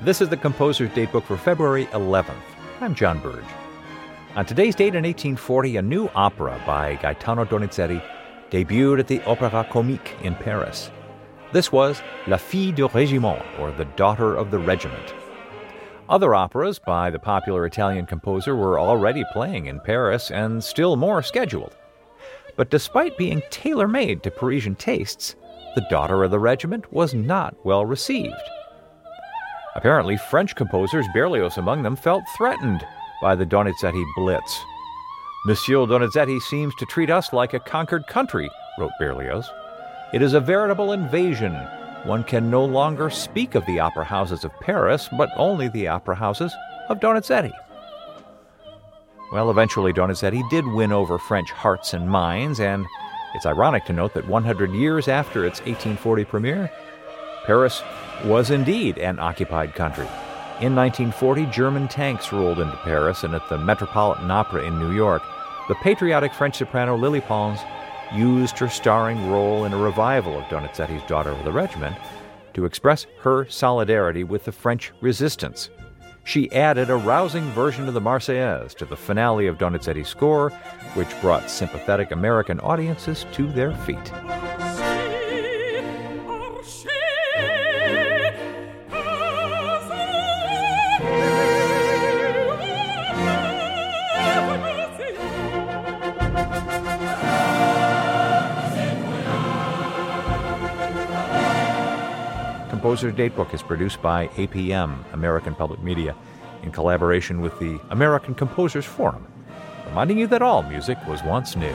This is the composer's datebook for February 11th. I'm John Burge. On today's date in 1840, a new opera by Gaetano Donizetti debuted at the Opéra Comique in Paris. This was La Fille du Régiment, or The Daughter of the Regiment. Other operas by the popular Italian composer were already playing in Paris and still more scheduled. But despite being tailor made to Parisian tastes, The Daughter of the Regiment was not well received. Apparently, French composers, Berlioz among them, felt threatened by the Donizetti blitz. Monsieur Donizetti seems to treat us like a conquered country, wrote Berlioz. It is a veritable invasion. One can no longer speak of the opera houses of Paris, but only the opera houses of Donizetti. Well, eventually Donizetti did win over French hearts and minds, and it's ironic to note that 100 years after its 1840 premiere, Paris was indeed an occupied country. In 1940, German tanks rolled into Paris, and at the Metropolitan Opera in New York, the patriotic French soprano Lily Pons used her starring role in a revival of Donizetti's Daughter of the Regiment to express her solidarity with the French resistance. She added a rousing version of the Marseillaise to the finale of Donizetti's score, which brought sympathetic American audiences to their feet. Composer's Datebook is produced by APM, American Public Media, in collaboration with the American Composers Forum, reminding you that all music was once new.